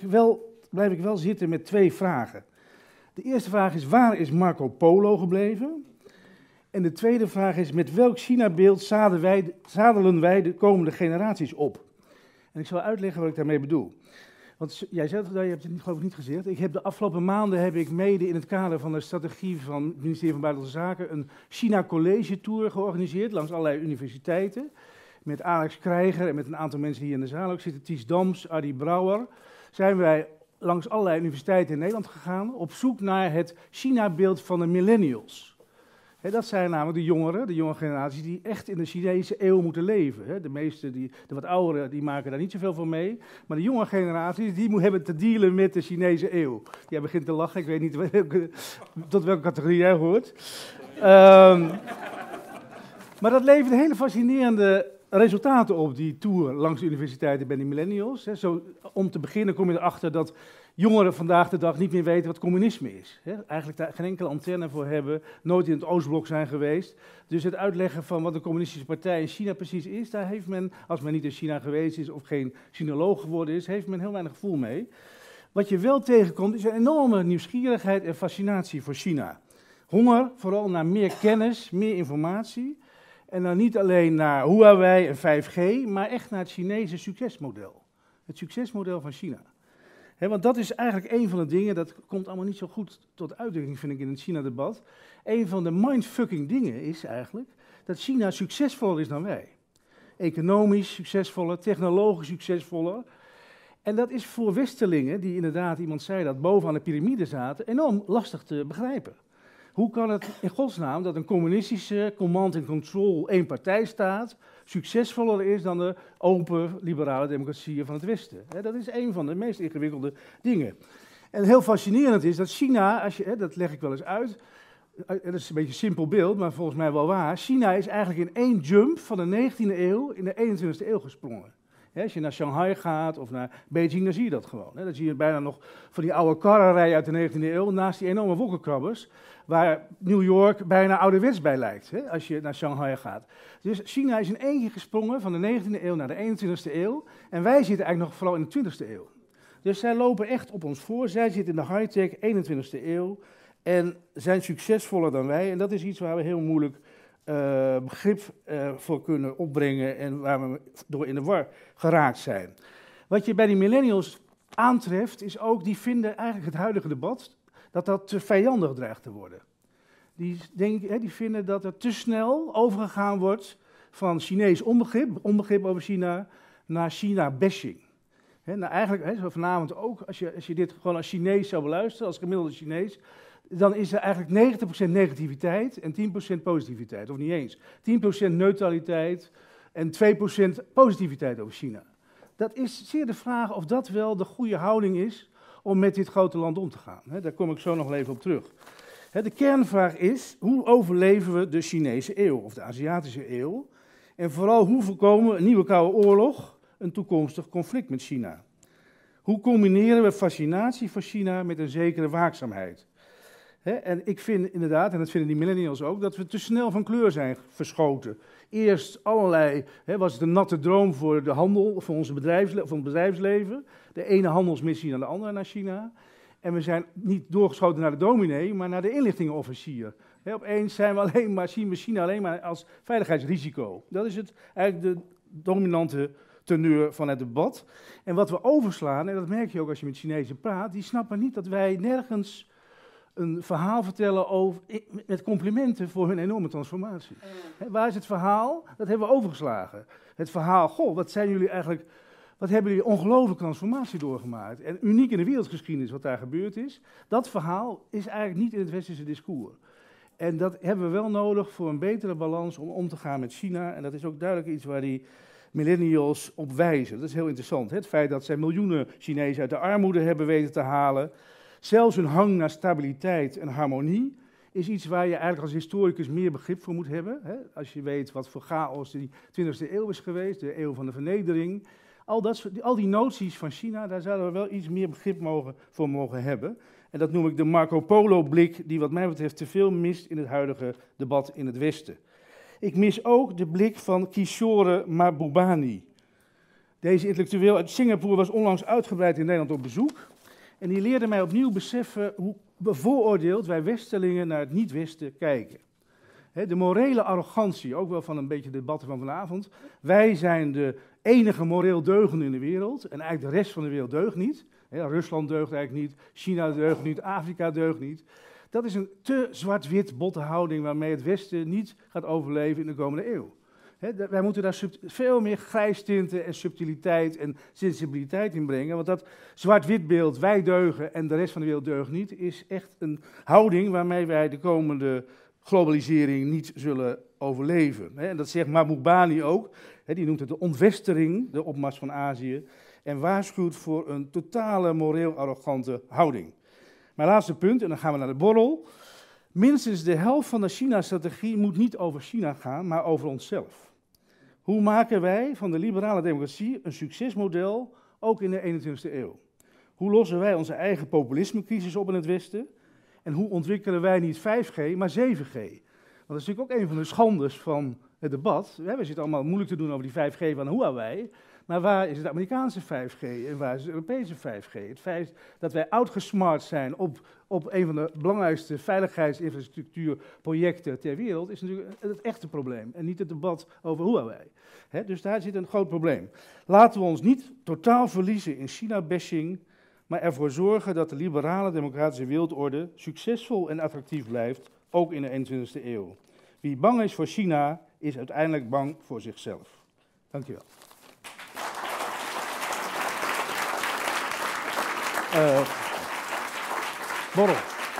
wel, blijf ik wel zitten met twee vragen. De eerste vraag is, waar is Marco Polo gebleven? En de tweede vraag is, met welk China-beeld zadelen wij de komende generaties op? En ik zal uitleggen wat ik daarmee bedoel. Want jij zei het, je hebt het geloof ik niet gezegd. Ik heb de afgelopen maanden heb ik mede in het kader van de strategie van het ministerie van Buitenlandse Zaken een China College Tour georganiseerd langs allerlei universiteiten. Met Alex Krijger en met een aantal mensen hier in de zaal ook zitten, Ties Dams, Adi Brouwer. Zijn wij langs allerlei universiteiten in Nederland gegaan op zoek naar het China-beeld van de millennials dat zijn namelijk de jongeren, de jonge generaties, die echt in de Chinese eeuw moeten leven. de meeste, die, de wat ouderen, die maken daar niet zoveel van mee. Maar de jonge generaties, die hebben te dealen met de Chinese eeuw. Jij begint te lachen, ik weet niet tot welke categorie jij hoort. Um, maar dat levert hele fascinerende resultaten op, die tour langs de universiteiten bij de millennials. Zo, om te beginnen kom je erachter dat jongeren vandaag de dag niet meer weten wat communisme is. Hè? Eigenlijk daar geen enkele antenne voor hebben, nooit in het Oostblok zijn geweest. Dus het uitleggen van wat een communistische partij in China precies is, daar heeft men, als men niet in China geweest is of geen sinoloog geworden is, heeft men heel weinig gevoel mee. Wat je wel tegenkomt is een enorme nieuwsgierigheid en fascinatie voor China. Honger vooral naar meer kennis, meer informatie. En dan niet alleen naar Huawei en 5G, maar echt naar het Chinese succesmodel. Het succesmodel van China want dat is eigenlijk een van de dingen, dat komt allemaal niet zo goed tot uitdrukking, vind ik, in het China-debat. Een van de mindfucking dingen is eigenlijk dat China succesvoller is dan wij. Economisch succesvoller, technologisch succesvoller. En dat is voor Westerlingen, die inderdaad, iemand zei dat, bovenaan de piramide zaten, enorm lastig te begrijpen. Hoe kan het in godsnaam dat een communistische command and control één partij staat succesvoller is dan de open liberale democratieën van het Westen? Dat is een van de meest ingewikkelde dingen. En heel fascinerend is dat China, als je, dat leg ik wel eens uit, eh, dat is een beetje een simpel beeld, maar volgens mij wel waar. China is eigenlijk in één jump van de 19e eeuw in de 21e eeuw gesprongen als je naar Shanghai gaat of naar Beijing, dan zie je dat gewoon. Dan zie je bijna nog van die oude karrenrijen uit de 19e eeuw naast die enorme wolkenkrabbers, waar New York bijna ouderwets bij lijkt, als je naar Shanghai gaat. Dus China is in één keer gesprongen van de 19e eeuw naar de 21e eeuw en wij zitten eigenlijk nog vooral in de 20e eeuw. Dus zij lopen echt op ons voor, zij zitten in de high-tech 21e eeuw en zijn succesvoller dan wij en dat is iets waar we heel moeilijk uh, begrip uh, voor kunnen opbrengen en waar we door in de war geraakt zijn. Wat je bij die millennials aantreft, is ook, die vinden eigenlijk het huidige debat, dat dat te vijandig dreigt te worden. Die, denken, die vinden dat er te snel overgegaan wordt van Chinees onbegrip, onbegrip over China, naar China-bashing. nou eigenlijk, he, vanavond ook, als je, als je dit gewoon als Chinees zou beluisteren, als gemiddelde Chinees, dan is er eigenlijk 90% negativiteit en 10% positiviteit. Of niet eens. 10% neutraliteit en 2% positiviteit over China. Dat is zeer de vraag of dat wel de goede houding is om met dit grote land om te gaan. daar kom ik zo nog even op terug. de kernvraag is, hoe overleven we de Chinese eeuw of de Aziatische eeuw? En vooral, hoe voorkomen we een nieuwe koude oorlog, een toekomstig conflict met China? Hoe combineren we fascinatie voor China met een zekere waakzaamheid? En ik vind inderdaad, en dat vinden die millennials ook, dat we te snel van kleur zijn verschoten. Eerst allerlei, was het een natte droom voor de handel, voor, onze voor ons bedrijfsleven. De ene handelsmissie naar de andere naar China. En we zijn niet doorgeschoten naar de dominee, maar naar de inlichtingenofficier. Opeens zijn we alleen maar, zien we China alleen maar als veiligheidsrisico. Dat is het, eigenlijk de dominante teneur van het debat. En wat we overslaan, en dat merk je ook als je met Chinezen praat, die snappen niet dat wij nergens een verhaal vertellen over, met complimenten voor hun enorme transformatie. waar is het verhaal? Dat hebben we overgeslagen. Het verhaal, goh, wat zijn jullie eigenlijk, wat hebben jullie ongelooflijke transformatie doorgemaakt. En uniek in de wereldgeschiedenis wat daar gebeurd is. Dat verhaal is eigenlijk niet in het westerse discours. En dat hebben we wel nodig voor een betere balans om om te gaan met China. En dat is ook duidelijk iets waar die millennials op wijzen. Dat is heel interessant. Het feit dat zij miljoenen Chinezen uit de armoede hebben weten te halen. Zelfs een hang naar stabiliteit en harmonie is iets waar je eigenlijk als historicus meer begrip voor moet hebben. Hè? Als je weet wat voor chaos die 20e eeuw is geweest, de eeuw van de vernedering. Al, dat, al die noties van China, daar zouden we wel iets meer begrip mogen, voor mogen hebben. En dat noem ik de Marco Polo-blik, die wat mij betreft te veel mist in het huidige debat in het Westen. Ik mis ook de blik van Kishore Mahbubani. Deze intellectueel uit Singapore was onlangs uitgebreid in Nederland op bezoek. En die leerde mij opnieuw beseffen hoe bevooroordeeld wij Westelingen naar het niet-Westen kijken. de morele arrogantie, ook wel van een beetje de debatten van vanavond. Wij zijn de enige moreel deugende in de wereld en eigenlijk de rest van de wereld deugt niet. Rusland deugt eigenlijk niet, China deugt niet, Afrika deugt niet. Dat is een te zwart-wit botte houding waarmee het Westen niet gaat overleven in de komende eeuw. Wij moeten daar veel meer grijstinten en subtiliteit en sensibiliteit in brengen. Want dat zwart-wit beeld, wij deugen en de rest van de wereld deugt niet, is echt een houding waarmee wij de komende globalisering niet zullen overleven. En dat zegt Mahmoud Bani ook. Die noemt het de ontwestering, de opmars van Azië. En waarschuwt voor een totale moreel arrogante houding. Mijn laatste punt, en dan gaan we naar de borrel. Minstens de helft van de China-strategie moet niet over China gaan, maar over onszelf. Hoe maken wij van de liberale democratie een succesmodel, ook in de 21e eeuw? Hoe lossen wij onze eigen populismecrisis op in het Westen? En hoe ontwikkelen wij niet 5G, maar 7G? Want dat is natuurlijk ook een van de schandes van het debat. We zitten allemaal moeilijk te doen over die 5G van Huawei. Maar waar is het Amerikaanse 5G en waar is het Europese 5G? Het feit dat wij outgesmart zijn op, op een van de belangrijkste veiligheidsinfrastructuurprojecten ter wereld, is natuurlijk het echte probleem. En niet het debat over Huawei. He, dus daar zit een groot probleem. Laten we ons niet totaal verliezen in China-bashing, maar ervoor zorgen dat de liberale democratische wereldorde succesvol en attractief blijft, ook in de 21e eeuw. Wie bang is voor China, is uiteindelijk bang voor zichzelf. Dankjewel. Uh, borrel.